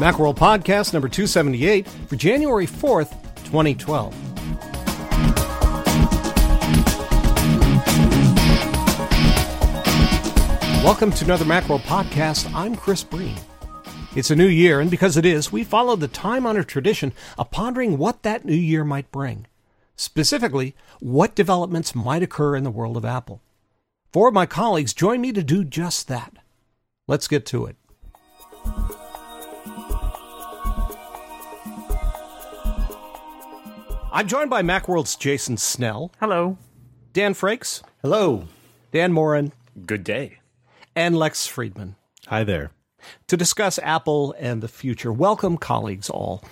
Macworld Podcast number 278 for January 4th, 2012. Welcome to another Macworld Podcast. I'm Chris Breen. It's a new year, and because it is, we follow the time honored tradition of pondering what that new year might bring. Specifically, what developments might occur in the world of Apple. Four of my colleagues join me to do just that. Let's get to it. I'm joined by Macworld's Jason Snell, Hello. Dan Frakes, Hello. Dan Moren, Good day. and Lex Friedman Hi there. to discuss Apple and the future. Welcome, colleagues, all.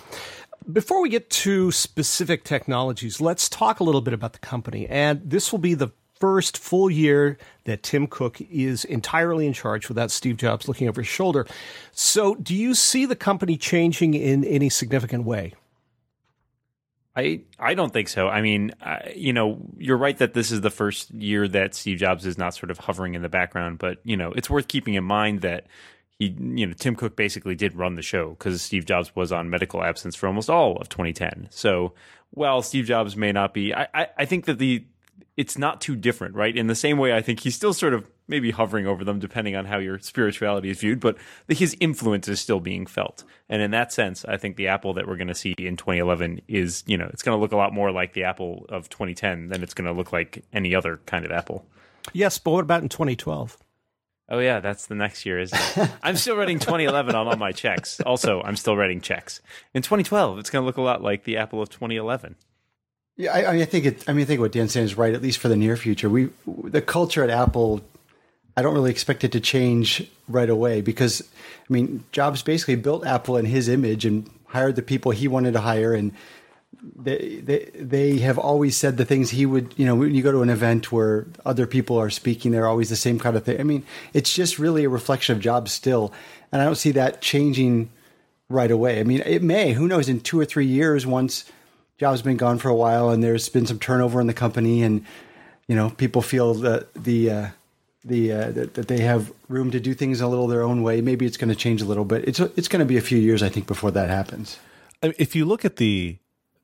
Before we get to specific technologies, let's talk a little bit about the company. And this will be the first full year that Tim Cook is entirely in charge without Steve Jobs looking over his shoulder. So, do you see the company changing in any significant way? I I don't think so. I mean, I, you know, you're right that this is the first year that Steve Jobs is not sort of hovering in the background, but you know, it's worth keeping in mind that he, you know, Tim Cook basically did run the show because Steve Jobs was on medical absence for almost all of 2010. So, while Steve Jobs may not be, I I, I think that the it's not too different, right? In the same way, I think he's still sort of maybe hovering over them, depending on how your spirituality is viewed, but his influence is still being felt. And in that sense, I think the Apple that we're going to see in 2011 is, you know, it's going to look a lot more like the Apple of 2010 than it's going to look like any other kind of Apple. Yes, but what about in 2012? Oh yeah, that's the next year, isn't it? I'm still writing 2011 on all my checks. Also, I'm still writing checks. In 2012, it's going to look a lot like the Apple of 2011. Yeah, I, I mean, I think it. I mean, I think what Dan's saying is right, at least for the near future. We, the culture at Apple, I don't really expect it to change right away because, I mean, Jobs basically built Apple in his image and hired the people he wanted to hire, and they they they have always said the things he would. You know, when you go to an event where other people are speaking, they're always the same kind of thing. I mean, it's just really a reflection of Jobs still, and I don't see that changing right away. I mean, it may. Who knows? In two or three years, once Jobs been gone for a while, and there's been some turnover in the company, and you know people feel that the uh, the uh, that, that they have room to do things a little their own way. Maybe it's going to change a little, but it's it's going to be a few years, I think, before that happens. If you look at the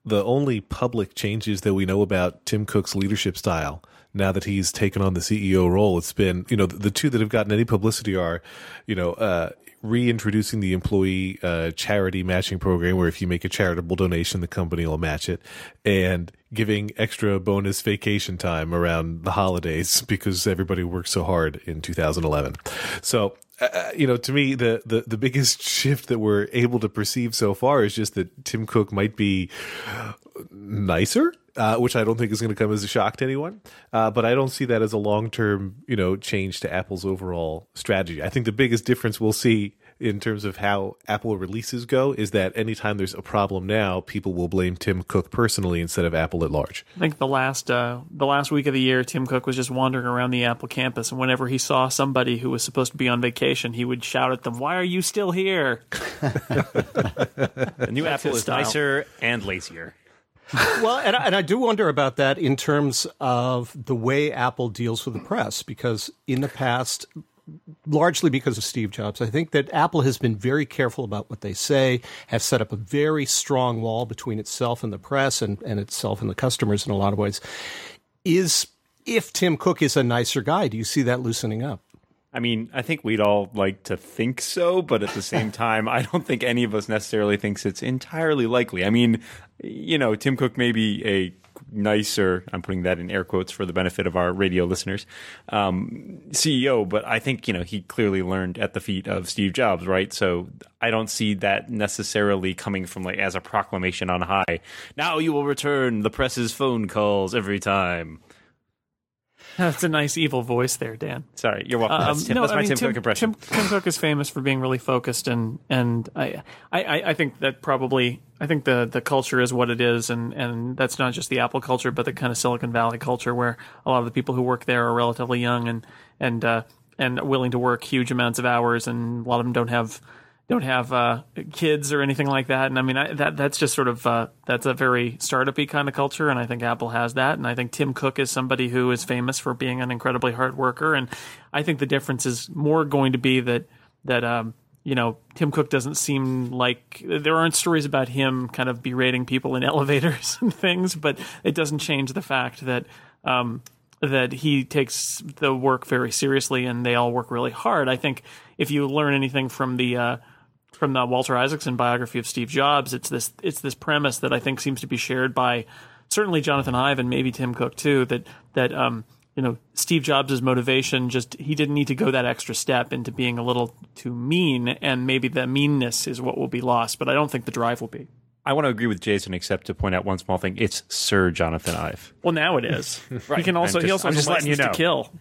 the only public changes that we know about Tim Cook's leadership style now that he's taken on the CEO role, it's been you know the, the two that have gotten any publicity are you know uh, reintroducing the employee uh, charity matching program, where if you make a charitable donation, the company will match it, and giving extra bonus vacation time around the holidays because everybody worked so hard in 2011. So uh, you know, to me, the, the the biggest shift that we're able to perceive so far is just that Tim Cook might be nicer, uh, which I don't think is going to come as a shock to anyone. Uh, but I don't see that as a long term, you know, change to Apple's overall strategy. I think the biggest difference we'll see in terms of how Apple releases go is that anytime there's a problem now, people will blame Tim Cook personally instead of Apple at large. I think the last uh, the last week of the year, Tim Cook was just wandering around the Apple campus, and whenever he saw somebody who was supposed to be on vacation, he would shout at them, "Why are you still here?" The new Apple is style. nicer and lazier. Well, and I, and I do wonder about that in terms of the way Apple deals with the press, because in the past, largely because of Steve Jobs, I think that Apple has been very careful about what they say, has set up a very strong wall between itself and the press and, and itself and the customers in a lot of ways. Is if Tim Cook is a nicer guy, do you see that loosening up? I mean, I think we'd all like to think so, but at the same time, I don't think any of us necessarily thinks it's entirely likely. I mean, you know, Tim Cook may be a nicer, I'm putting that in air quotes for the benefit of our radio listeners, um, CEO, but I think, you know, he clearly learned at the feet of Steve Jobs, right? So I don't see that necessarily coming from like as a proclamation on high. Now you will return the press's phone calls every time. That's a nice evil voice there, Dan. Sorry, you're welcome. Um, that's Tim, no, that's I my mean, Tim, Cook impression. Tim, Tim Cook is famous for being really focused, and and I, I, I think that probably I think the the culture is what it is, and and that's not just the Apple culture, but the kind of Silicon Valley culture where a lot of the people who work there are relatively young and and uh, and willing to work huge amounts of hours, and a lot of them don't have don't have uh, kids or anything like that. And I mean, I, that that's just sort of uh, that's a very startupy kind of culture, and I think Apple has that. And I think Tim Cook is somebody who is famous for being an incredibly hard worker. And I think the difference is more going to be that that um, you know, Tim Cook doesn't seem like there aren't stories about him kind of berating people in elevators and things, but it doesn't change the fact that um, that he takes the work very seriously and they all work really hard. I think if you learn anything from the uh, from the Walter Isaacson biography of Steve Jobs, it's this it's this premise that I think seems to be shared by certainly Jonathan Ive and maybe Tim Cook too. That that um, you know Steve Jobs' motivation just he didn't need to go that extra step into being a little too mean, and maybe the meanness is what will be lost. But I don't think the drive will be. I want to agree with Jason, except to point out one small thing. It's Sir Jonathan Ive. Well, now it is. right. He can also I'm he also I'm has just a letting you license to know. kill.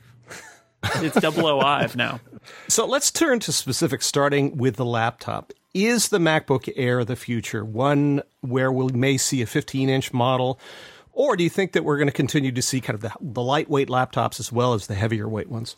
It's double O Ive now. So let's turn to specifics, starting with the laptop. Is the MacBook Air the future? One where we may see a 15 inch model? Or do you think that we're going to continue to see kind of the, the lightweight laptops as well as the heavier weight ones?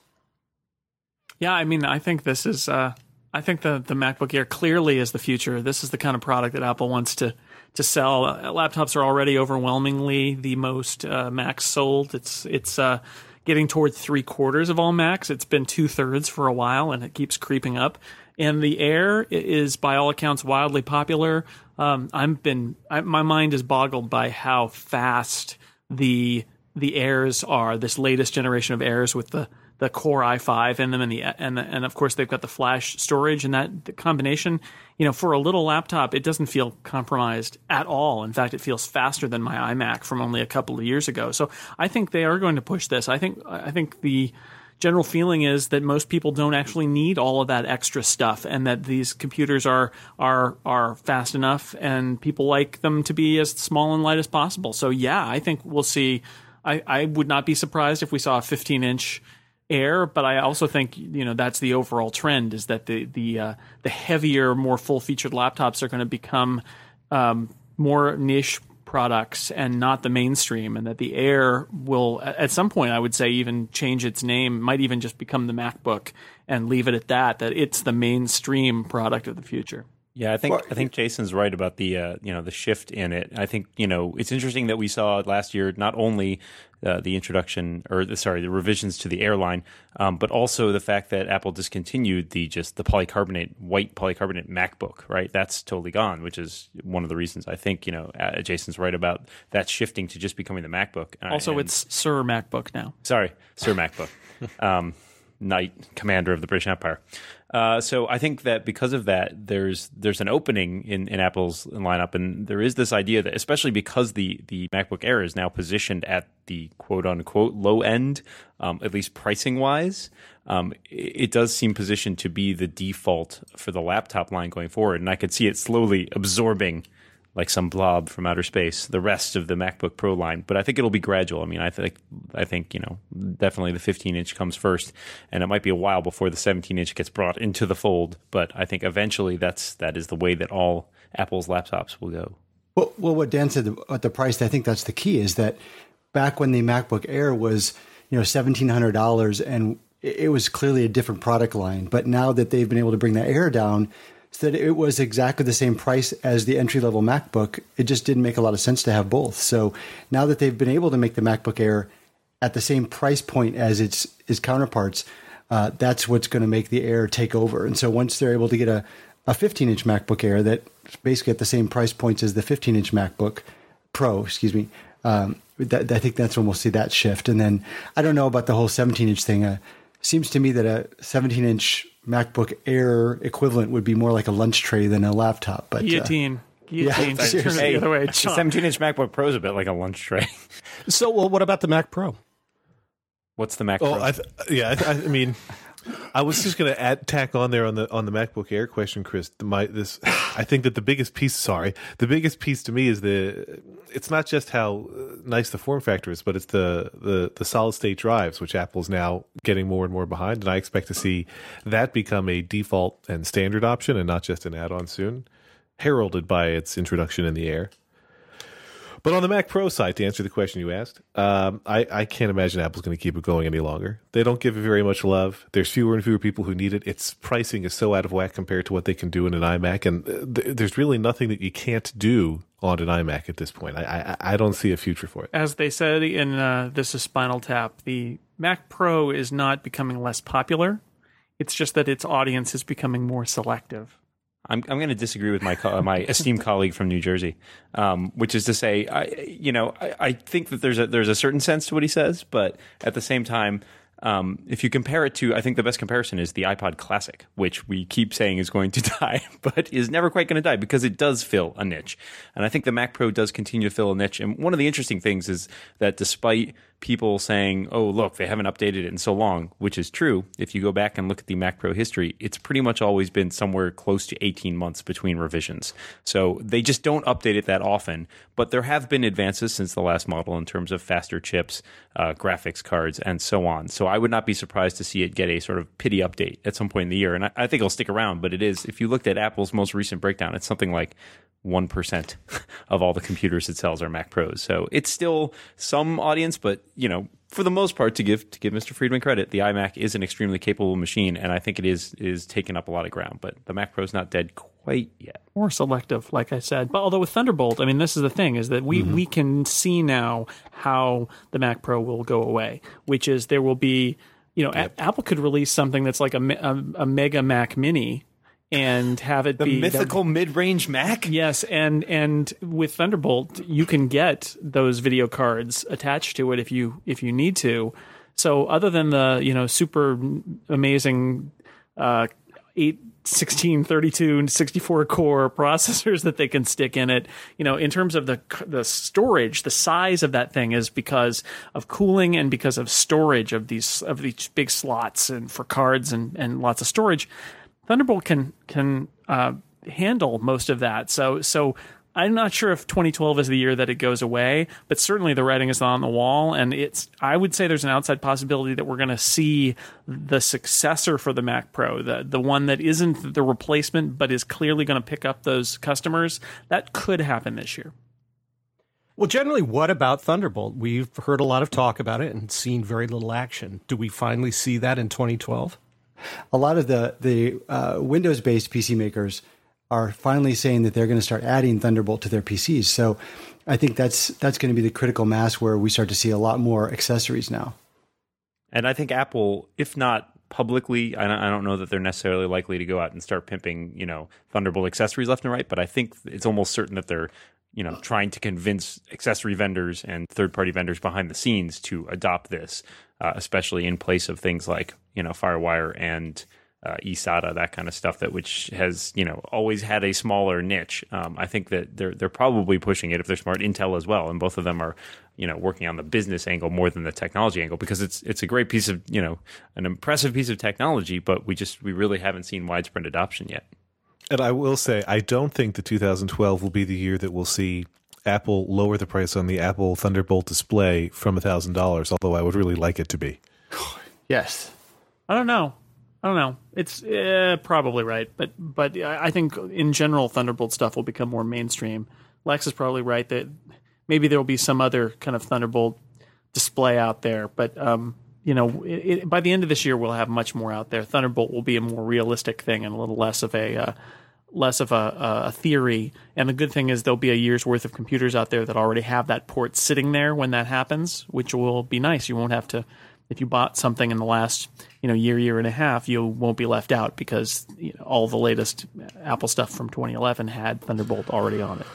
Yeah, I mean, I think this is. Uh, I think the the MacBook Air clearly is the future. This is the kind of product that Apple wants to to sell. Uh, laptops are already overwhelmingly the most uh, Macs sold. It's it's uh, getting toward three quarters of all Macs. It's been two thirds for a while, and it keeps creeping up. And the Air is, by all accounts, wildly popular. Um, I've been I, my mind is boggled by how fast the the Airs are. This latest generation of Airs with the the Core i5 in them, and the and the, and of course they've got the flash storage and that combination. You know, for a little laptop, it doesn't feel compromised at all. In fact, it feels faster than my iMac from only a couple of years ago. So I think they are going to push this. I think I think the general feeling is that most people don't actually need all of that extra stuff and that these computers are are are fast enough and people like them to be as small and light as possible. So yeah, I think we'll see I, I would not be surprised if we saw a 15 inch air, but I also think you know that's the overall trend is that the the uh, the heavier, more full featured laptops are going to become um, more niche products and not the mainstream, and that the Air will at some point I would say even change its name, might even just become the MacBook and leave it at that. That it's the mainstream product of the future. Yeah, I think Well, I think Jason's right about the uh, you know the shift in it. I think you know it's interesting that we saw last year not only uh, the introduction or the, sorry the revisions to the airline, um, but also the fact that Apple discontinued the just the polycarbonate white polycarbonate MacBook. Right, that's totally gone, which is one of the reasons I think you know uh, Jason's right about that shifting to just becoming the MacBook. Uh, Also, and- it's Sir MacBook now. Sorry, Sir MacBook, um, Knight Commander of the British Empire. Uh, so I think that because of that, there's there's an opening in, in Apple's lineup, and there is this idea that, especially because the the MacBook Air is now positioned at the quote unquote low end, um, at least pricing wise, um, it, it does seem positioned to be the default for the laptop line going forward, and I could see it slowly absorbing like some blob from outer space, the rest of the MacBook Pro line. But I think it'll be gradual. I mean, I think I think you know definitely the 15 inch comes first, and it might be a while before the 17 inch gets brought into the fold. But I think eventually that's that is the way that all Apple's laptops will go. Well, well, what Dan said at the price, I think that's the key is that back when the MacBook Air was, you know, seventeen hundred dollars, and it was clearly a different product line. But now that they've been able to bring the Air down, that it was exactly the same price as the entry level MacBook, it just didn't make a lot of sense to have both. So now that they've been able to make the MacBook Air at the same price point as its its counterparts, uh, that's what's going to make the Air take over. And so once they're able to get a a 15 inch MacBook Air that's basically at the same price points as the 15 inch MacBook Pro, excuse me. Um, that, I think that's when we'll see that shift. And then I don't know about the whole 17 inch thing. Uh, seems to me that a 17 inch MacBook Air equivalent would be more like a lunch tray than a laptop. But uh, Guillotine. Guillotine. Yeah, Turn it the other way. 17 inch MacBook Pro is a bit like a lunch tray. So, well, what about the Mac Pro? What's the Mac Oh, Pro? I th- yeah. I, th- I mean, I was just going to add tack on there on the on the MacBook Air question, Chris. My this, I think that the biggest piece. Sorry, the biggest piece to me is the. It's not just how uh, nice the form factor is, but it's the the the solid state drives, which Apple's now getting more and more behind, and I expect to see that become a default and standard option, and not just an add-on soon, heralded by its introduction in the Air. But on the Mac Pro side, to answer the question you asked, um, I, I can't imagine Apple's going to keep it going any longer. They don't give it very much love. There's fewer and fewer people who need it. Its pricing is so out of whack compared to what they can do in an iMac, and th- there's really nothing that you can't do on an iMac at this point. I, I, I don't see a future for it. As they said in uh, This is Spinal Tap, the Mac Pro is not becoming less popular. It's just that its audience is becoming more selective. I'm I'm going to disagree with my co- my esteemed colleague from New Jersey, um, which is to say, I you know I, I think that there's a there's a certain sense to what he says, but at the same time, um, if you compare it to, I think the best comparison is the iPod Classic, which we keep saying is going to die, but is never quite going to die because it does fill a niche, and I think the Mac Pro does continue to fill a niche. And one of the interesting things is that despite people saying, "Oh, look, they haven't updated it in so long," which is true. If you go back and look at the Mac Pro history, it's pretty much always been somewhere close to 18 months between revisions. So they just don't update it that often. But there have been advances since the last model in terms of faster chips, uh, graphics cards, and so on. So I would not be surprised to see it get a sort of pity update at some point in the year. And I, I think it'll stick around. But it is, if you looked at Apple's most recent breakdown, it's something like 1% of all the computers it sells are Mac Pros. So it's still some audience, but you know, for the most part to give to give Mr. Friedman credit, the iMac is an extremely capable machine and I think it is is taking up a lot of ground, but the Mac Pro's not dead quite yet. more selective, like I said. But although with Thunderbolt, I mean, this is the thing: is that we Mm-hmm. we can see now how the Mac Pro will go away, which is there will be, you know, A- Apple could release something that's like a, a, a Mega Mac Mini and have it be The mythical mid-range Mac? Yes, and and with Thunderbolt, you can get those video cards attached to it if you if you need to. So other than the you know super amazing uh, 8, 16, 32, and 64 core processors that they can stick in it, you know, in terms of the the storage, the size of that thing is because of cooling and because of storage of these of these big slots and for cards and and lots of storage. Thunderbolt can can uh, handle most of that. So so I'm not sure if 2012 is the year that it goes away, but certainly the writing is on the wall, and it's. I would say there's an outside possibility that we're going to see the successor for the Mac Pro, the the one that isn't the replacement, but is clearly going to pick up those customers. That could happen this year. Well, generally, what about Thunderbolt? We've heard a lot of talk about it and seen very little action. Do we finally see that in 2012? A lot of the the uh, Windows based PC makers are finally saying that they're going to start adding Thunderbolt to their PCs. So I think that's that's going to be the critical mass where we start to see a lot more accessories now. And I think Apple, if not publicly, I don't, know that they're necessarily likely to go out and start pimping, you know, Thunderbolt accessories left and right. But I think it's almost certain that they're, you know, trying to convince accessory vendors and third-party vendors behind the scenes to adopt this, uh, especially in place of things like, you know, FireWire and uh, eSATA, that kind of stuff that which has you know always had a smaller niche. Um, I think that they're they're probably pushing it if they're smart. Intel as well, and both of them are you know working on the business angle more than the technology angle because it's it's a great piece of you know an impressive piece of technology, but we just we really haven't seen widespread adoption yet. And I will say, I don't think the 2012 will be the year that we'll see Apple lower the price on the Apple Thunderbolt display from $1,000, although I would really like it to be. Yes. I don't know. I don't know. It's uh, probably right, but but I I think in general Thunderbolt stuff will become more mainstream. Lex is probably right that maybe there will be some other kind of Thunderbolt display out there, but um, you know, it, it, by the end of this year we'll have much more out there. Thunderbolt will be a more realistic thing and a little less of a uh, less of a, a theory. And the good thing is there'll be a year's worth of computers out there that already have that port sitting there when that happens, which will be nice. You won't have to if you bought something in the last you know year year and a half you won't be left out because you know, all the latest apple stuff from 2011 had thunderbolt already on it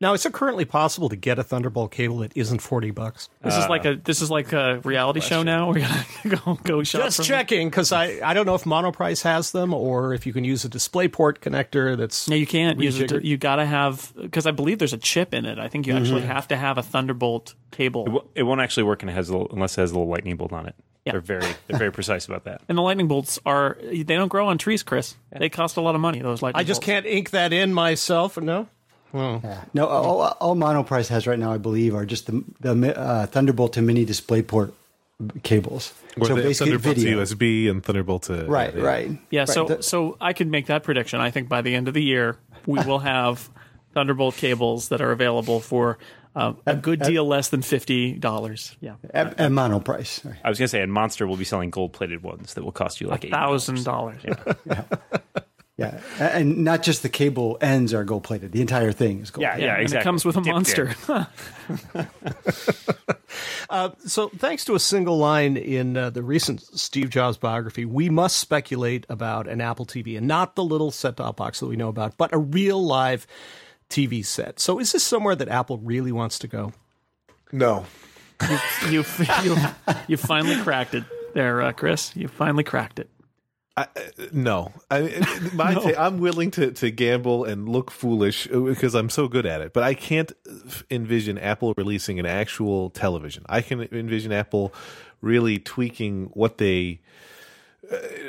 Now, is it currently possible to get a Thunderbolt cable that isn't 40 bucks? this is uh, like a this is like a reality show now we're gonna go go shop Just checking because I, I don't know if Monoprice has them or if you can use a DisplayPort connector that's no you can't use it you gotta have because i believe there's a chip in it i think you mm-hmm. actually have to have a thunderbolt cable It, w- it won't actually work and it has a little, unless it has a little lightning bolt on it. Yeah. They're very they're very precise about that. and the lightning bolts are they don't grow on trees chris they cost a lot of money those lightning bolts. I just bolts. can't ink that in myself. No. No, all, all Monoprice has right now, I believe, are just the the uh, Thunderbolt to Mini DisplayPort cables. Or so the basically, Thunderbolt video. to USB and Thunderbolt to. Right, right. Yeah, Right, so the- so I could make that prediction. I think by the end of the year, we will have Thunderbolt cables that are available for uh, a good deal less than fifty dollars. Yeah, at, at Monoprice. Right. I was gonna say, and Monster will be selling gold plated ones that will cost you like eight thousand dollars. Yeah, A- and not just the cable ends are gold plated. The entire thing is gold. Yeah, plated. yeah, and exactly. it comes with a Dipped monster. Uh, so, thanks to a single line in uh, the recent Steve Jobs biography, we must speculate about an Apple TV, and not the little set-top box that we know about, but a real live TV set. So, is this somewhere that Apple really wants to go? No. You you you finally cracked it there, uh, Chris. You finally cracked it. I, no, I, my No. ta- I'm willing to, to gamble and look foolish because I'm so good at it. But I can't envision Apple releasing an actual television. I can envision Apple really tweaking what they, uh,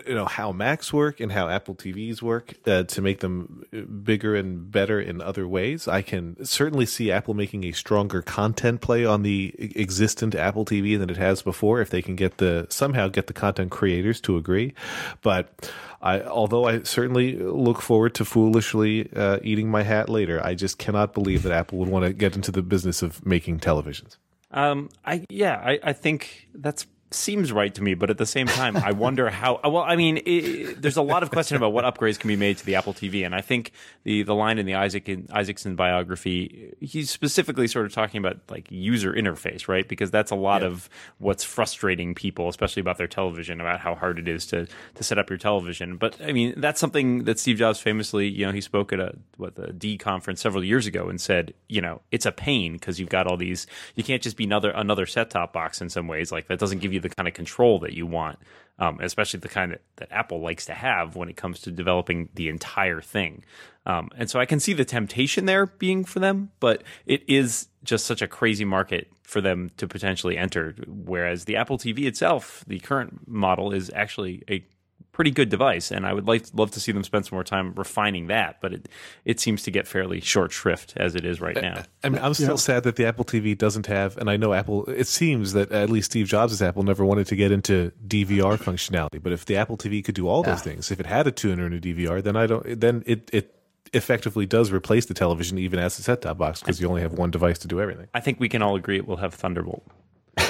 you know, how Macs work and how Apple TVs work uh, to make them bigger and better in other ways. I can certainly see Apple making a stronger content play on the existent Apple TV than it has before if they can get the somehow get the content creators to agree. But I, although I certainly look forward to foolishly uh, eating my hat later, I just cannot believe that Apple would want to get into the business of making televisions. Um, I yeah, I, I think that's seems right to me, but at the same time, I wonder how. Well, I mean, it, there's a lot of question about what upgrades can be made to the Apple TV, and I think the the line in the Isaac Isaacson biography, he's specifically sort of talking about like user interface, right? Because that's a lot of what's frustrating people, especially about their television, about how hard it is to to set up your television. But I mean, that's something that Steve Jobs famously, you know, he spoke at a what the D conference several years ago and said, you know, it's a pain because you've got all these. You can't just be another another set top box in some ways. Like that doesn't give you the kind of control that you want, um, especially the kind that, that Apple likes to have when it comes to developing the entire thing. Um, and so I can see the temptation there being for them, but it is just such a crazy market for them to potentially enter. Whereas the Apple TV itself, the current model, is actually a pretty good device, and I would like love to see them spend some more time refining that. But it it seems to get fairly short shrift as it is right now. I mean, I'm still sad that the Apple TV doesn't have, and I know Apple. It seems that at least Steve Jobs' Apple never wanted to get into DVR functionality. But if the Apple TV could do all those things, if it had a tuner and a DVR, then I don't. Then it it effectively does replace the television even as a set-top box because you only have one device to do everything. I think we can all agree it will have Thunderbolt.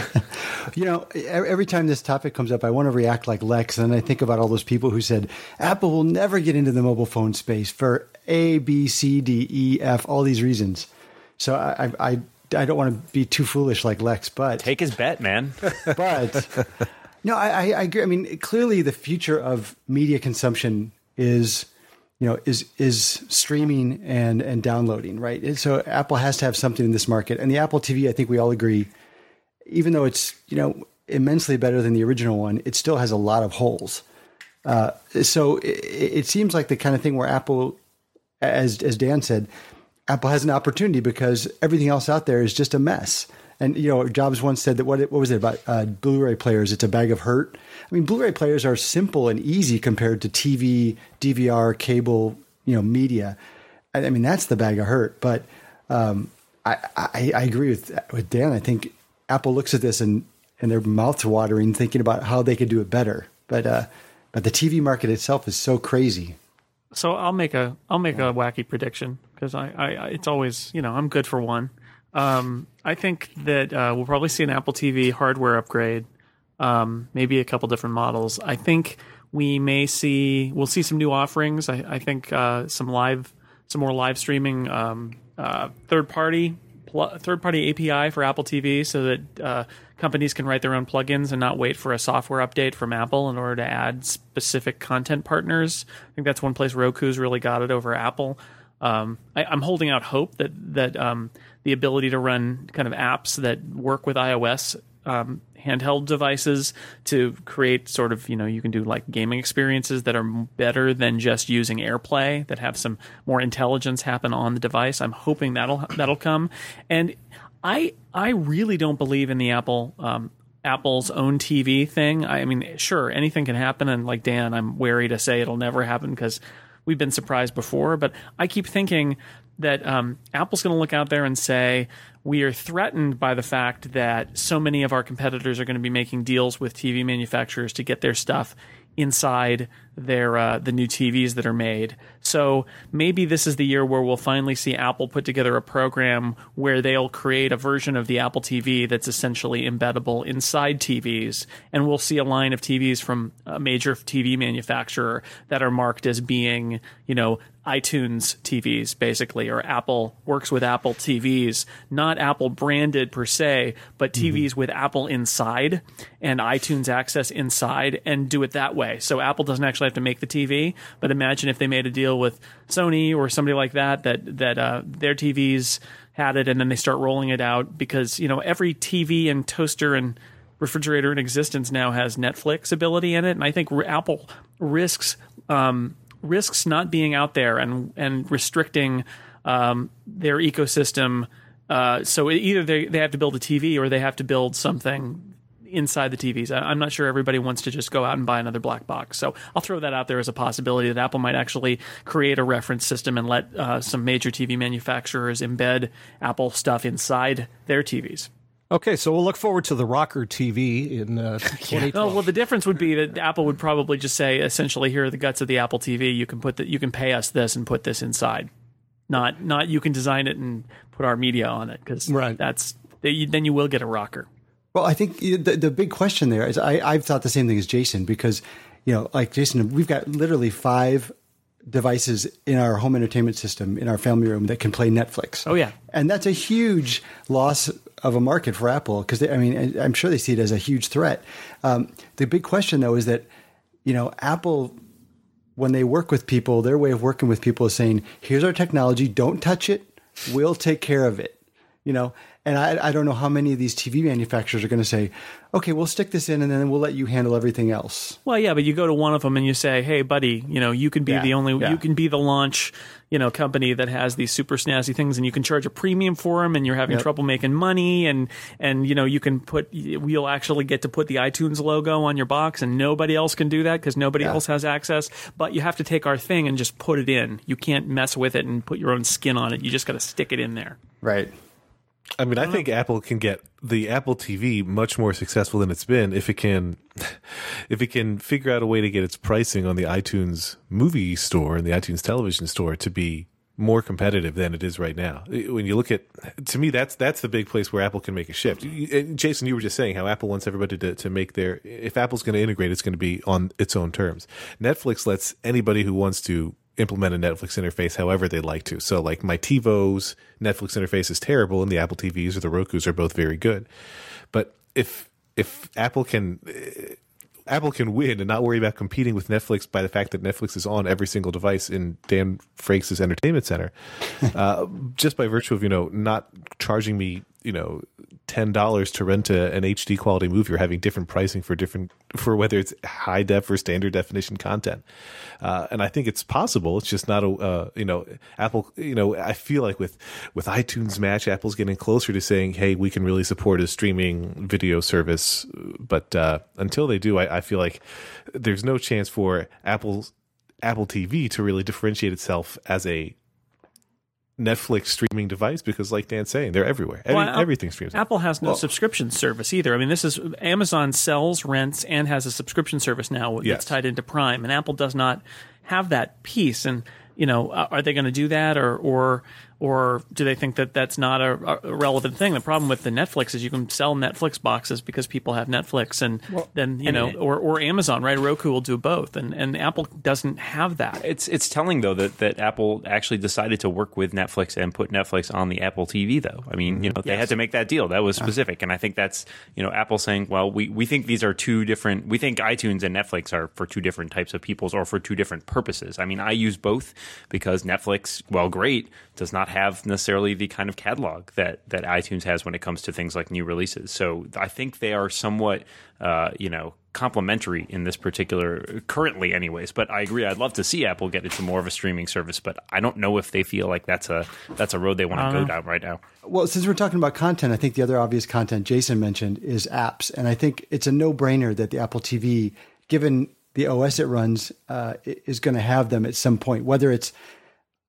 You know, every time this topic comes up, I want to react like Lex, and I think about all those people who said Apple will never get into the mobile phone space for A, B, C, D, E, F, all these reasons. So I, I, I I don't want to be too foolish like Lex, but Take his bet, man. but no, I, I, I agree. I mean, clearly the future of media consumption is, you know, is is streaming and and downloading, right? So Apple has to have something in this market, and the Apple TV, I think we all agree, even though it's you know immensely better than the original one, it still has a lot of holes. Uh, so it, it seems like the kind of thing where Apple, as as Dan said, Apple has an opportunity because everything else out there is just a mess. And you know, Jobs once said that what what was it about uh, Blu-ray players? It's a bag of hurt. I mean, Blu-ray players are simple and easy compared to TV, DVR, cable, you know, media. I, I mean, that's the bag of hurt. But um, I, I I agree with with Dan. I think Apple looks at this and and their mouths watering, thinking about how they could do it better. But uh, but the TV market itself is so crazy. So I'll make a I'll make a wacky prediction because I, I it's always you know I'm good for one. Um, I think that uh, we'll probably see an Apple TV hardware upgrade, um, maybe a couple different models. I think we may see we'll see some new offerings. I, I think uh, some live some more live streaming um, uh, third party pl- third party API for Apple TV so that uh, companies can write their own plugins and not wait for a software update from Apple in order to add specific content partners. I think that's one place Roku's really got it over Apple. Um, I, I'm holding out hope that that um, the ability to run kind of apps that work with iOS um, handheld devices to create sort of you know you can do like gaming experiences that are better than just using AirPlay that have some more intelligence happen on the device. I'm hoping that'll that'll come, and I I really don't believe in the Apple um, Apple's own TV thing. I mean, sure, anything can happen, and like Dan, I'm wary to say it'll never happen because we've been surprised before. But I keep thinking that um, Apple's going to look out there and say we are threatened by the fact that so many of our competitors are going to be making deals with TV manufacturers to get their stuff inside their uh, the new TVs that are made. So maybe this is the year where we'll finally see Apple put together a program where they'll create a version of the Apple TV that's essentially embeddable inside TVs, and we'll see a line of TVs from a major TV manufacturer that are marked as being, you know, iTunes TVs, basically, or Apple works with Apple TVs, not Apple branded per se, but TVs mm-hmm. with Apple inside and iTunes access inside and do it that way. So Apple doesn't actually have to make the TV, but imagine if they made a deal with Sony or somebody like that, that, that uh, their TVs had it and then they start rolling it out because, you know, every TV and toaster and refrigerator in existence now has Netflix ability in it. And I think Apple risks, um, risks not being out there and and restricting um, their ecosystem. Uh, so either they they have to build a TV or they have to build something inside the TVs. I, am not sure everybody wants to just go out and buy another black box. So I'll throw that out there as a possibility that Apple might actually create a reference system and let uh, some major TV manufacturers embed Apple stuff inside their TVs. Okay, so we'll look forward to the Rocker TV in uh, 2012. oh, well, the difference would be that Apple would probably just say, essentially, here are the guts of the Apple TV. You can put that. You can pay us this and put this inside. Not, not you can design it and put our media on it because right. that's then you will get a rocker. Well, I think the the big question there is I I've thought the same thing as Jason because you know like Jason we've got literally five devices in our home entertainment system in our family room that can play Netflix. Oh yeah, and that's a huge loss of a market for Apple because I mean I'm sure they see it as a huge threat. Um, the big question though is that you know Apple when they work with people, their way of working with people is saying, "Here's our technology, don't touch it, we'll take care of it." You know, and I, I don't know how many of these TV manufacturers are going to say, okay, we'll stick this in and then we'll let you handle everything else. Well, yeah, but you go to one of them and you say, hey, buddy, you know, you can be yeah, the only, yeah. you can be the launch, you know, company that has these super snazzy things and you can charge a premium for them and you're having yep. trouble making money and, and, you know, you can put, we'll actually get to put the iTunes logo on your box and nobody else can do that because nobody yeah. else has access. But you have to take our thing and just put it in. You can't mess with it and put your own skin on it. You just got to stick it in there. Right. I mean, I, I think know. Apple can get the Apple TV much more successful than it's been if it can, if it can figure out a way to get its pricing on the iTunes movie store and the iTunes television store to be more competitive than it is right now. When you look at, to me, that's that's the big place where Apple can make a shift. Jason, you were just saying how Apple wants everybody to, to make their. If Apple's going to integrate, it's going to be on its own terms. Netflix lets anybody who wants to implement a Netflix interface however they like to. So like my TiVo's Netflix interface is terrible and the Apple TVs or the Roku's are both very good. But if if Apple can Apple can win and not worry about competing with Netflix by the fact that Netflix is on every single device in Dan Frakes' entertainment center, uh, just by virtue of you know not charging me you know ten dollars to rent a, an HD quality movie or having different pricing for different for whether it's high def or standard definition content. Uh, and I think it's possible. It's just not a uh, you know Apple. You know I feel like with with iTunes Match, Apple's getting closer to saying, hey, we can really support a streaming video service. But uh, until they do, I, I feel like there's no chance for Apple's Apple TV to really differentiate itself as a Netflix streaming device because, like Dan's saying, they're everywhere. Every, well, everything streams. Apple has no well, subscription service either. I mean, this is Amazon sells, rents, and has a subscription service now that's yes. tied into Prime, and Apple does not have that piece. And you know, uh, are they going to do that, or or or do they think that that's not a, a, relevant thing? The problem with the Netflix is you can sell Netflix boxes because people have Netflix, and well, then you know, or, or Amazon, right? Roku will do both, and and Apple doesn't have that. It's it's telling though that that Apple actually decided to work with Netflix and put Netflix on the Apple TV. Though I mean, you know, they yes. had to make that deal. That was specific, and I think that's you know, Apple saying, well, we we think these are two different. We think iTunes and Netflix are for two different types of peoples or for two different purposes. I mean, I use both because Netflix, well, great, does not have necessarily the kind of catalog that that iTunes has when it comes to things like new releases. So I think they are somewhat, uh, you know, complementary in this particular currently, anyways. But I agree. I'd love to see Apple get into more of a streaming service, but I don't know if they feel like that's a that's a road they want to go down right now. Well, since we're talking about content, I think the other obvious content Jason mentioned is apps, and I think it's a no brainer that the Apple TV, given the OS it runs, uh, is going to have them at some point, whether it's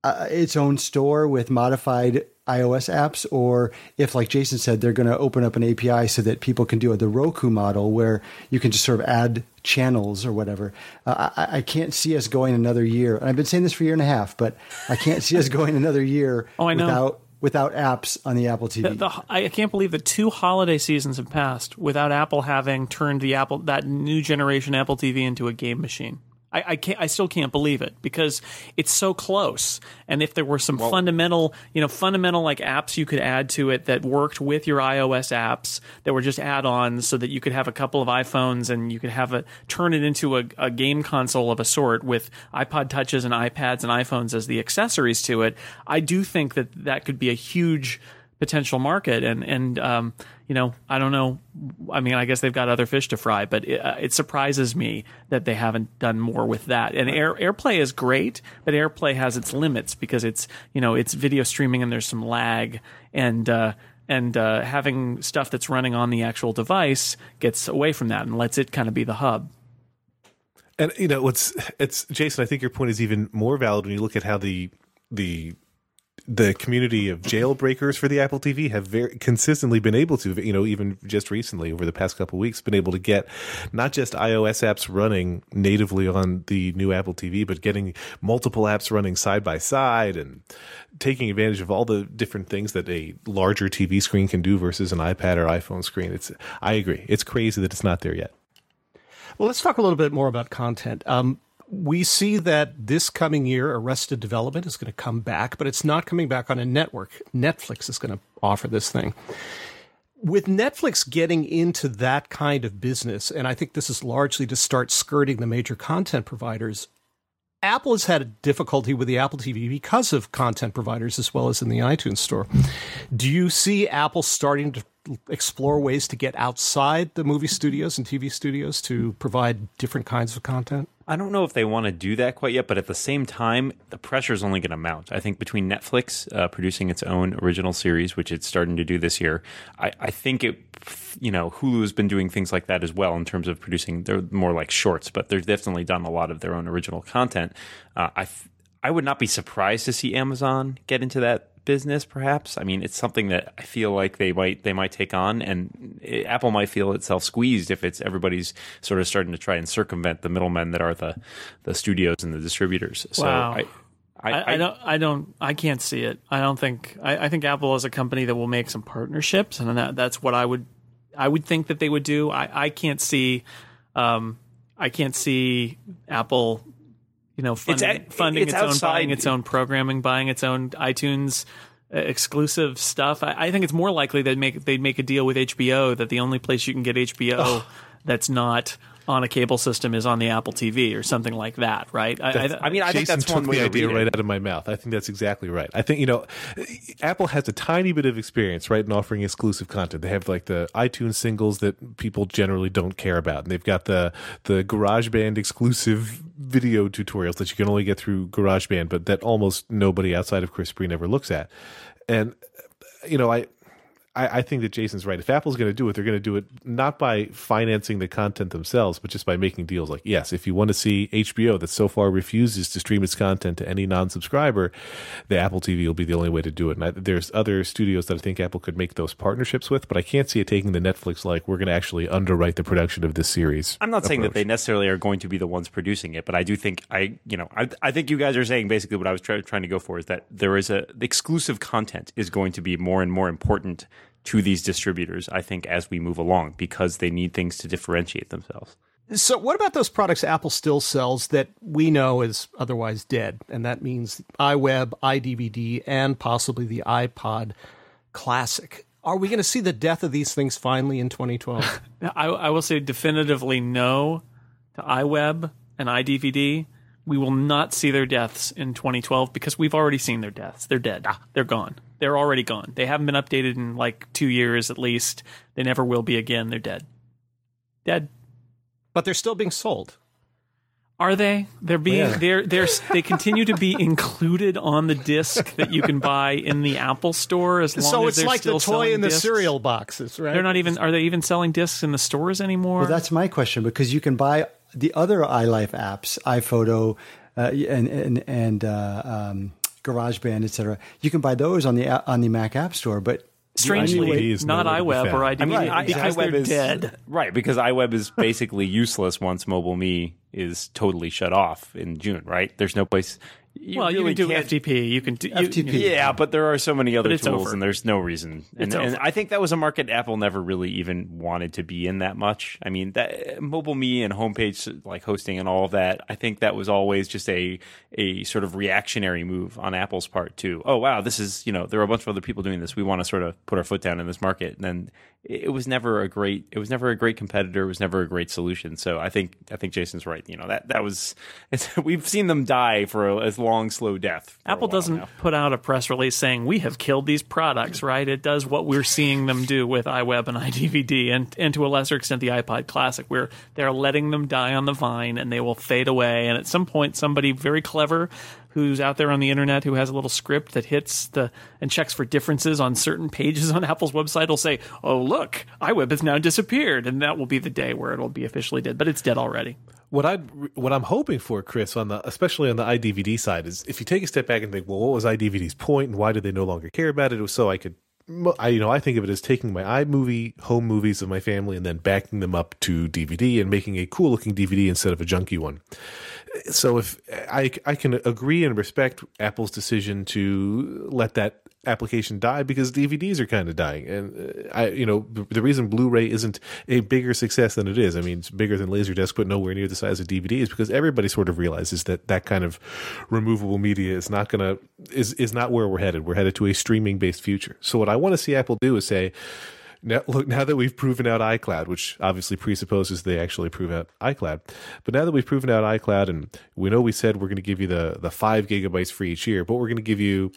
uh, its own store with modified iOS apps, or if, like Jason said, they're going to open up an API so that people can do a, the Roku model where you can just sort of add channels or whatever. Uh, I, I, can't see us going another year. And I've been saying this for a year and a half, but I can't see us going another year oh, I know. without without apps on the Apple TV. The, the, I can't believe that two holiday seasons have passed without Apple having turned the Apple that new generation Apple TV into a game machine. I, I can't. I still can't believe it because it's so close. And if there were some well, fundamental, you know, fundamental like apps you could add to it that worked with your iOS apps that were just add-ons, so that you could have a couple of iPhones and you could have a turn it into a, a game console of a sort with iPod touches and iPads and iPhones as the accessories to it. I do think that that could be a huge potential market. And and um, you know I don't know I mean I guess they've got other fish to fry but it, uh, it, surprises me that they haven't done more with that. And Air, AirPlay is great but AirPlay has its limits because it's you know it's video streaming and there's some lag. And uh, and uh, having stuff that's running on the actual device gets away from that and lets it kind of be the hub. And you know what's it's Jason I think your point is even more valid when you look at how the the the community of jailbreakers for the Apple TV have very consistently been able to, you know, even just recently over the past couple weeks, been able to get not just iOS apps running natively on the new Apple TV, but getting multiple apps running side by side and taking advantage of all the different things that a larger TV screen can do versus an iPad or iPhone screen. It's, I agree. It's crazy that it's not there yet. Well, let's talk a little bit more about content. Um, we see that this coming year, Arrested Development is going to come back, but it's not coming back on a network. Netflix is going to offer this thing. With Netflix getting into that kind of business, and I think this is largely to start skirting the major content providers, Apple has had a difficulty with the Apple TV because of content providers as well as in the iTunes store. Do you see Apple starting to explore ways to get outside the movie studios and TV studios to provide different kinds of content? I don't know if they want to do that quite yet, but at the same time, the pressure is only going to mount. I think between Netflix uh, producing its own original series, which it's starting to do this year, I, I, think it, you know, Hulu has been doing things like that as well in terms of producing. They're more like shorts, but they've definitely done a lot of their own original content. Uh, I, I would not be surprised to see Amazon get into that business perhaps i mean it's something that i feel like they might they might take on and it, apple might feel itself squeezed if it's everybody's sort of starting to try and circumvent the middlemen that are the the studios and the distributors so wow. I, I, I, don't. I don't. I can't see it. I don't think. I, I, think Apple is a company that will make some partnerships, and that, that's what I would. I would think that they would do. I, I can't see. Um, I can't see Apple you know, funding, it's, funding it's, its outside. own, buying its own programming, buying its own iTunes uh, exclusive stuff. I, I, think it's more likely that make they'd make a deal with HBO that the only place you can get HBO oh. that's not on a cable system is on the Apple TV or something like that, right? I, I, I, mean, I Jason think that's one way the idea right out of my mouth. I think that's exactly right. I think you know, Apple has a tiny bit of experience, right, in offering exclusive content. They have like the iTunes singles that people generally don't care about, and they've got the the GarageBand exclusive video tutorials that you can only get through GarageBand, but that almost nobody outside of Chris Breen ever looks at. And you know, I I, I think that Jason's right. If Apple's going to do it, they're going to do it not by financing the content themselves, but just by making deals. Like, yes, if you want to see HBO that so far refuses to stream its content to any non-subscriber, the Apple TV will be the only way to do it. And I, there's other studios that I think Apple could make those partnerships with, but I can't see it taking the Netflix like we're going to actually underwrite the production of this series. I'm not approach. saying that they necessarily are going to be the ones producing it, but I do think I, you know, I, I think you guys are saying basically what I was try, trying to go for is that there is a the exclusive content is going to be more and more important to these distributors, I think, as we move along because they need things to differentiate themselves. So, what about those products Apple still sells that we know is otherwise dead? And that means iWeb, iDVD, and possibly the iPod Classic. Are we going to see the death of these things finally in 2012? I, I will say definitively no to iWeb and iDVD we will not see their deaths in 2012 because we've already seen their deaths. They're dead. Ah. They're gone. They're already gone. They haven't been updated in like two years at least. They never will be again. They're dead. Dead. But they're still being sold. Are they? They're being yeah. they're they're they continue to be included on the disc that you can buy in the Apple Store as long so as they're like still So it's like the toy in the discs. cereal boxes, right? They're not even are they even selling discs in the stores anymore? Well, that's my question because you can buy the other iLife apps, iPhoto, uh, and and and uh, um, GarageBand, etc. You can buy those on the on the Mac App Store, but Strangely, IDVD is not nowhere to be iWeb found. or I mean, I, because iWeb they're is dead. right because iWeb is basically useless once Mobile Me is totally shut off in June. Right? There's no place. You Well, you can do can't- FTP. You can do you- FTP. Yeah, but there are so many other tools, over. and there's no reason. And, It's and over. I think that was a market Apple never really even wanted to be in that much. I mean, that mobile me and homepage like hosting and all of that. I think that was always just a a sort of reactionary move on Apple's part too. Oh wow, this is you know there are a bunch of other people doing this. We want to sort of put our foot down in this market, and then it was never a great it was never a great competitor. It was never a great solution. So I think I think Jason's right. You know that that was it's, we've seen them die for a, a long slow death. Apple doesn't now. put out a press release saying we have killed these products, right? It does what we're seeing them do with iWeb and iDVD, and and to a lesser extent the iPod Classic, where they're letting them die on the vine and they will fade away. And at some point, somebody very clever who's out there on the internet who has a little script that hits the and checks for differences on certain pages on Apple's website will say, "Oh look, iWeb has now disappeared," and that will be the day where it'll be officially dead. But it's dead already. What I what I'm hoping for, Chris, on the especially on the iDVD side, is if you take a step back and think, well, what was iDVD's point, and why did they no longer care about it? It was so I could, I you know, I think of it as taking my iMovie home movies of my family and then backing them up to DVD and making a cool looking DVD instead of a junky one. So if I I can agree and respect Apple's decision to let that application die because DVDs are kind of dying, and uh, I you know the, the reason Blu-ray isn't a bigger success than it is. I mean, it's bigger than Laserdisc, but nowhere near the size of DVD is because everybody sort of realizes that that kind of removable media is not gonna is is not where we're headed. We're headed to a streaming based future. So what I want to see Apple do is say. Now, look, now that we've proven out iCloud, which obviously presupposes they actually prove out iCloud, but now that we've proven out iCloud, and we know we said we're going to give you the the five gigabytes for each year, but we're going to give you,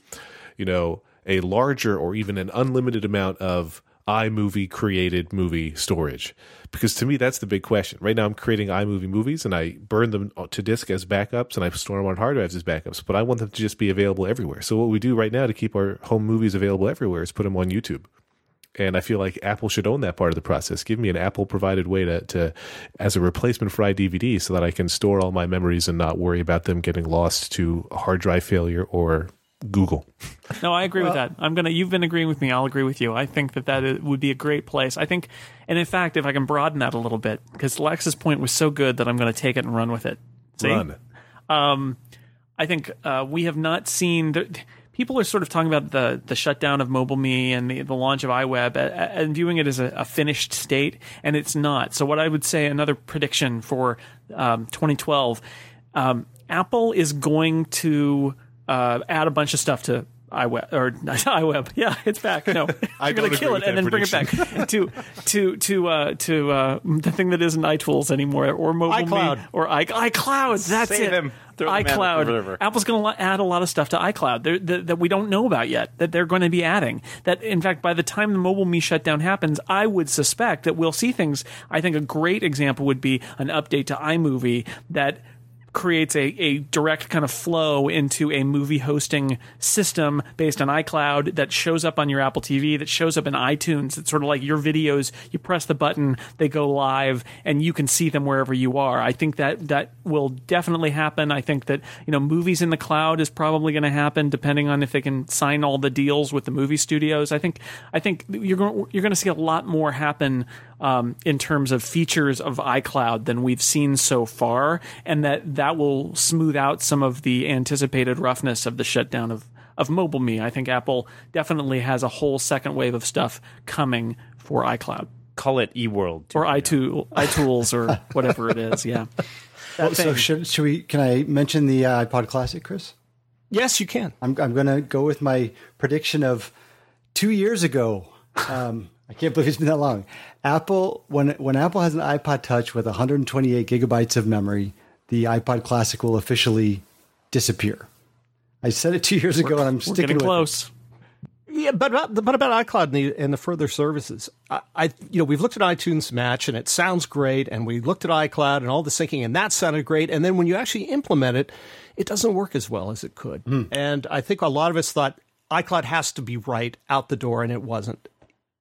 you know, a larger or even an unlimited amount of iMovie created movie storage. Because to me, that's the big question. Right now, I'm creating iMovie movies and I burn them to disk as backups and I store them on hard drives as backups, but I want them to just be available everywhere. So, what we do right now to keep our home movies available everywhere is put them on YouTube and I feel like Apple should own that part of the process. Give me an Apple provided way to, to as a replacement for iDVD so that I can store all my memories and not worry about them getting lost to hard drive failure or Google. No, I agree with that. I'm gonna. You've been agreeing with me. I'll agree with you. I think that that is- would be a great place. I think, and in fact, if I can broaden that a little bit, because Lex's point was so good that I'm going to take it and run with it. See? Run. I think uh, we have not seen. The, people are sort of talking about the the shutdown of Mobile Me and the, the launch of iWeb and viewing it as a, a finished state, and it's not. So, what I would say, another prediction for um, 2012, um, Apple is going to uh, add a bunch of stuff to iWeb or not iWeb. Yeah, it's back. No, I you're going to kill it and then that bring it back to to to uh, to uh, the thing that isn't iTools anymore or Mobile iCloud. Me or i iCloud. That's Save it. him. ICloud. Apple's going to add a lot of stuff to iCloud that, that, that we don't know about yet. That they're going to be adding. That in fact, by the time the mobile me shutdown happens, I would suspect that we'll see things. I think a great example would be an update to iMovie that creates a, a direct kind of flow into a movie hosting system based on iCloud that shows up on your Apple TV, that shows up in iTunes. It's sort of like your videos, you press the button, they go live, and you can see them wherever you are. I think that that will definitely happen. I think that, you know, movies in the cloud is probably going to happen depending on if they can sign all the deals with the movie studios. I think I think you're going you're going to see a lot more happen um, in terms of features of iCloud than we've seen so far, and that that will smooth out some of the anticipated roughness of the shutdown of of mobile me. I think Apple definitely has a whole second wave of stuff coming for iCloud Call it eWorld. or iTool, iTools or whatever it is. Yeah. Well, so should, should we? Can I mention the uh, iPod Classic, Chris? Yes, you can. I'm I'm going to go with my prediction of two years ago. Um, I can't believe it's been that long. Apple when when Apple has an iPod Touch with 128 gigabytes of memory, the iPod Classic will officially disappear. I said it two years ago, and I'm We're sticking getting with it. close. Yeah, but about, but about iCloud and the, and the further services, I, I you know we've looked at iTunes Match and it sounds great, and we looked at iCloud and all the syncing and that sounded great, and then when you actually implement it, it doesn't work as well as it could. Hmm. And I think a lot of us thought iCloud has to be right out the door, and it wasn't.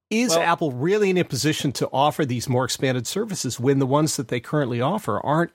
Is Apple really in a position to offer these more expanded services when the ones that they currently offer aren't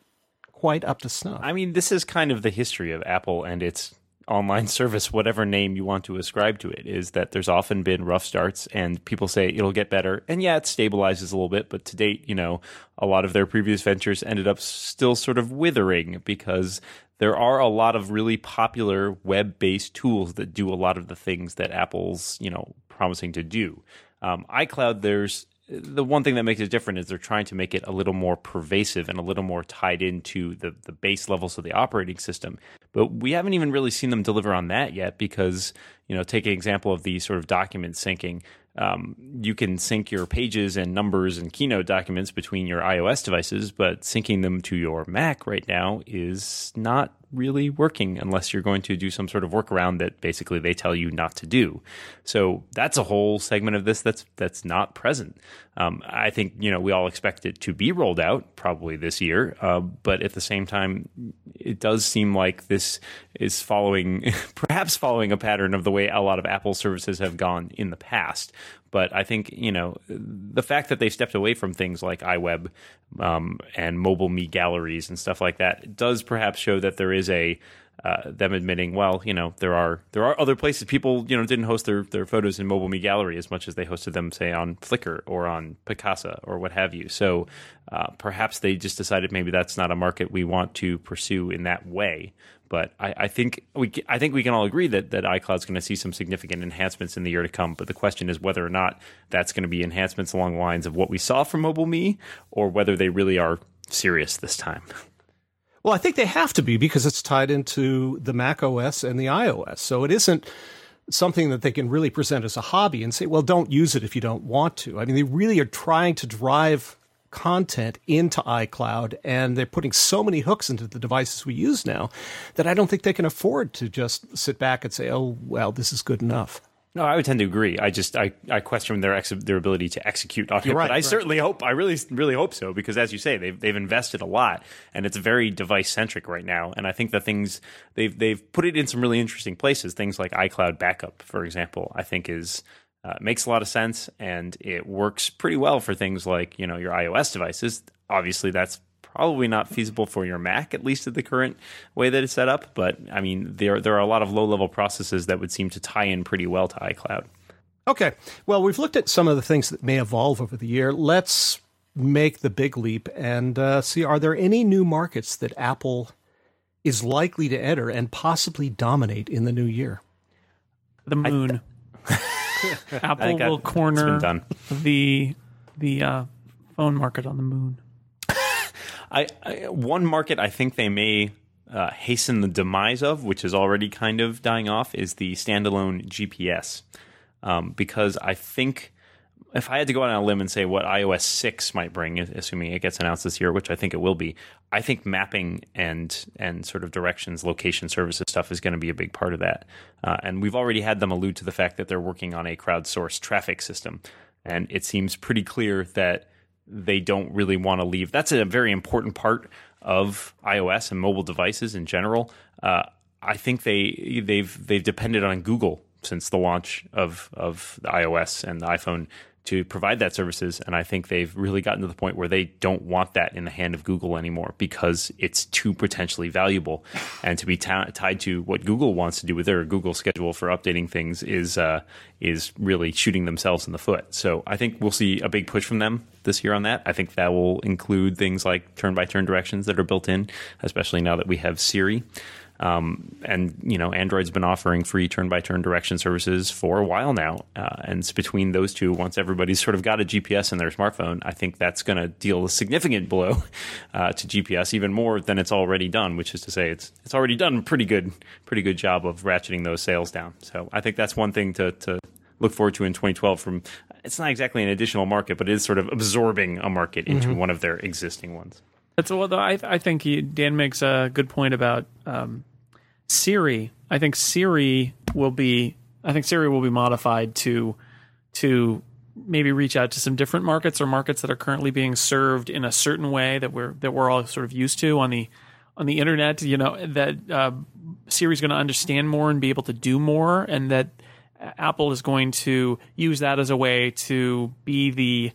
quite up to snuff? I mean, this is kind of the history of Apple and its online service, whatever name you want to ascribe to it, is that there's often been rough starts and people say it'll get better. And yeah, it stabilizes a little bit, but to date, you know, a lot of their previous ventures ended up still sort of withering because there are a lot of really popular web-based tools that do a lot of the things that Apple's, you know, promising to do. Um, iCloud, there's the one thing that makes it different is they're trying to make it a little more pervasive and a little more tied into the, the base levels of the operating system. But we haven't even really seen them deliver on that yet because, you know, take an example of the sort of document syncing. Um, you can sync your pages and numbers and keynote documents between your iOS devices, but syncing them to your Mac right now is not really working unless you're going to do some sort of workaround that basically they tell you not to do. So that's a whole segment of this that's that's not present. Um, I think you know we all expect it to be rolled out probably this year, uh, but at the same time, it does seem like this is following perhaps following a pattern of the way a lot of Apple services have gone in the past, but I think you know the fact that they stepped away from things like iWeb um, and mobile me galleries and stuff like that does perhaps show that there is a uh, them admitting, well, you know, there are there are other places people you know didn't host their their photos in Mobile Me Gallery as much as they hosted them, say, on Flickr or on Picasa or what have you. So uh, perhaps they just decided maybe that's not a market we want to pursue in that way. But I, I think we I think we can all agree that that iCloud's going to see some significant enhancements in the year to come. But the question is whether or not that's going to be enhancements along the lines of what we saw from Mobile Me, or whether they really are serious this time. Well, I think they have to be because it's tied into the Mac OS and the iOS. So it isn't something that they can really present as a hobby and say, well, don't use it if you don't want to. I mean, they really are trying to drive content into iCloud and they're putting so many hooks into the devices we use now that I don't think they can afford to just sit back and say, oh, well, this is good enough. No, I would tend to agree. I just I, I question their ex- their ability to execute on it. right, but I right. certainly hope I really really hope so because as you say they've they've invested a lot and it's very device centric right now. And I think the things they've they've put it in some really interesting places. Things like iCloud backup, for example, I think is uh, makes a lot of sense and it works pretty well for things like you know your iOS devices. Obviously, that's probably not feasible for your Mac, at least at the current way that it's set up. But I mean, there there are a lot of low level processes that would seem to tie in pretty well to iCloud. Okay. Well, we've looked at some of the things that may evolve over the year. Let's make the big leap and uh, see are there any new markets that Apple is likely to enter and possibly dominate in the new year? The moon. Apple that- will been corner done. the the uh, phone market on the moon. I, I one market I think they may uh, hasten the demise of, which is already kind of dying off, is the standalone GPS. Um, because I think if I had to go out on a limb and say what iOS six might bring, assuming it gets announced this year, which I think it will be, I think mapping and and sort of directions, location services stuff is going to be a big part of that. Uh, and we've already had them allude to the fact that they're working on a crowdsourced traffic system, and it seems pretty clear that they don't really want to leave. That's a very important part of iOS and mobile devices in general. Uh, I think they they've they've depended on Google since the launch of of the iOS and the iPhone to provide that services, and I think they've really gotten to the point where they don't want that in the hand of Google anymore because it's too potentially valuable, and to be ta- tied to what Google wants to do with their Google schedule for updating things is uh, is really shooting themselves in the foot. So I think we'll see a big push from them this year on that. I think that will include things like turn by turn directions that are built in, especially now that we have Siri. Um, and you know, Android's been offering free turn-by-turn direction services for a while now, uh, and it's between those two, once everybody's sort of got a GPS in their smartphone, I think that's going to deal a significant blow uh, to GPS, even more than it's already done. Which is to say, it's it's already done a pretty good, pretty good job of ratcheting those sales down. So I think that's one thing to to look forward to in 2012. From it's not exactly an additional market, but it is sort of absorbing a market into one of their existing ones. That's well. I I think he, Dan makes a good point about um, Siri. I think Siri will be. I think Siri will be modified to to maybe reach out to some different markets or markets that are currently being served in a certain way that we're that we're all sort of used to on the on the internet. You know that uh, Siri's going to understand more and be able to do more, and that Apple is going to use that as a way to be the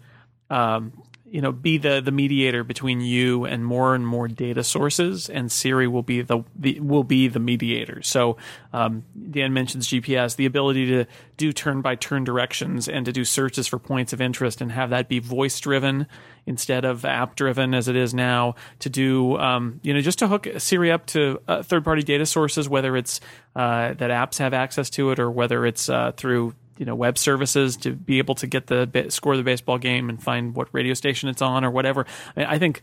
um, you know be the the mediator between you and more and more data sources and siri will be the, the will be the mediator. So um, dan mentions gps the ability to do turn by turn directions and to do searches for points of interest and have that be voice driven instead of app driven as it is now to do um, you know just to hook siri up to uh, third party data sources whether it's uh, that apps have access to it or whether it's uh, through you know web services to be able to get the score of the baseball game and find what radio station it's on or whatever. I, mean, I think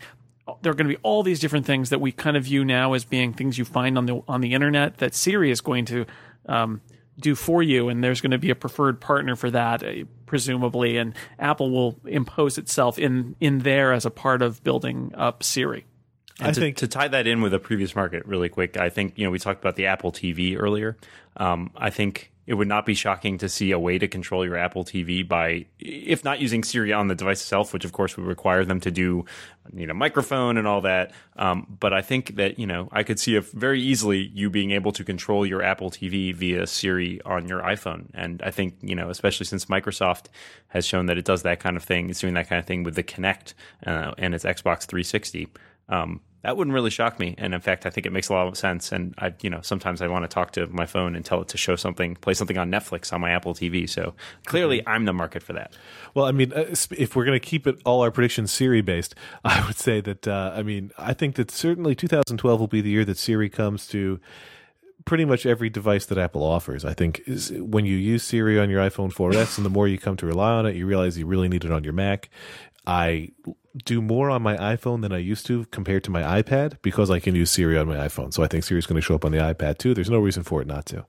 there are going to be all these different things that we kind of view now as being things you find on the on the internet that Siri is going to um, do for you, and there's going to be a preferred partner for that, uh, presumably, and Apple will impose itself in in there as a part of building up Siri. And I to, think to tie that in with a previous market really quick, I think you know we talked about the Apple TV earlier. Um, I think it would not be shocking to see a way to control your Apple TV by, if not using Siri on the device itself, which of course would require them to do, you know, microphone and all that. Um, but I think that you know I could see if very easily you being able to control your Apple TV via Siri on your iPhone, and I think you know, especially since Microsoft has shown that it does that kind of thing, it's doing that kind of thing with the Kinect uh, and its Xbox 360. Um, that wouldn't really shock me. And in fact, I think it makes a lot of sense. And I, you know, sometimes I want to talk to my phone and tell it to show something, play something on Netflix on my Apple TV. So clearly, mm-hmm. I'm the market for that. Well, I mean, uh, if we're going to keep it all our predictions Siri based, I would say that uh, I mean, I think that certainly 2012 will be the year that Siri comes to pretty much every device that Apple offers. I think is when you use Siri on your iPhone 4S, and the more you come to rely on it, you realize you really need it on your Mac. I do more on my iPhone than I used to compared to my iPad because I can use Siri on my iPhone. So I think Siri is going to show up on the iPad too. There's no reason for it not to.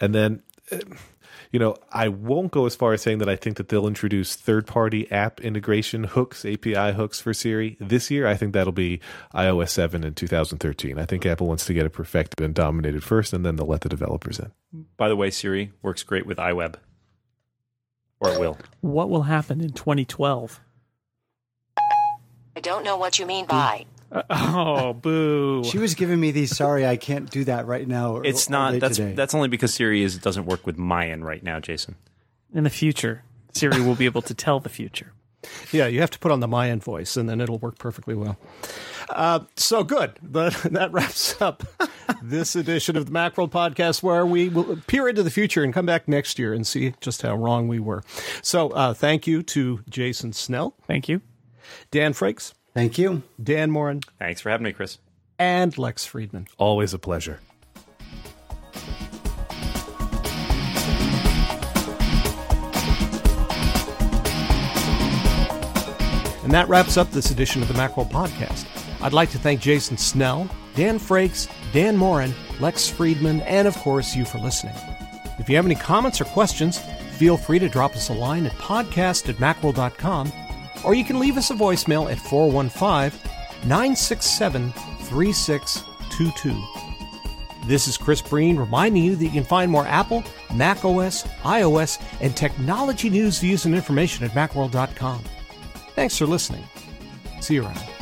And then, eh, you know, I won't go as far as saying that I think that they'll introduce third party app integration hooks, API hooks for Siri this year. I think that'll be iOS 7 in 2013. I think Apple wants to get it perfected and dominated first, and then they'll let the developers in. By the way, Siri works great with iWeb. Or it will. What will happen in 2012? I don't know what you mean by. Uh, oh, boo! she was giving me these. Sorry, I can't do that right now. It's not. That's today. that's only because Siri is doesn't work with Mayan right now, Jason. In the future, Siri will be able to tell the future. Yeah, you have to put on the Mayan voice, and then it'll work perfectly well. Uh, so good. But that wraps up this edition of the Macworld podcast, where we will peer into the future and come back next year and see just how wrong we were. So, uh, thank you to Jason Snell. Thank you. Dan Frakes. Thank you. Dan Moren. Thanks for having me, Chris. And Lex Friedman. Always a pleasure. And that wraps up this edition of the Macworld Podcast. I'd like to thank Jason Snell, Dan Frakes, Dan Moren, Lex Friedman, and of course you for listening. If you have any comments or questions, feel free to drop us a line at podcast at macworld.com or you can leave us a voicemail at 415 967 3622. This is Chris Breen reminding you that you can find more Apple, Mac OS, iOS, and technology news, views, and information at macworld.com. Thanks for listening. See you around.